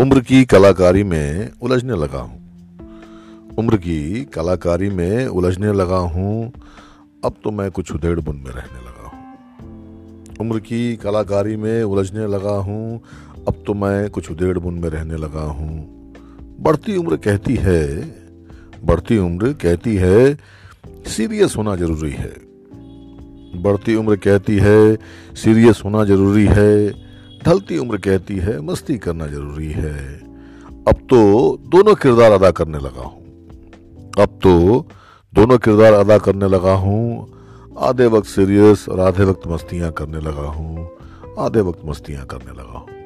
उम्र की कलाकारी में उलझने लगा हूँ। उम्र की कलाकारी में उलझने लगा हूँ। अब तो मैं कुछ उधेड़ बुन में रहने लगा हूँ। उम्र की कलाकारी में उलझने लगा हूँ। अब तो मैं कुछ उधेड़ बुन में रहने लगा हूँ। बढ़ती उम्र कहती है, बढ़ती उम्र कहती है, सीरियस होना ज़रूरी है। बढ़ती उम्र कहती है, सीरियस होना ज़रूरी है। ढलती उम्र कहती है, मस्ती करना ज़रूरी है। अब तो दोनों किरदार अदा करने लगा हूँ। अब तो दोनों किरदार अदा करने लगा हूँ। आधे वक्त सीरियस और आधे वक्त मस्तियाँ करने लगा हूँ। आधे वक्त मस्तियाँ करने लगा हूँ।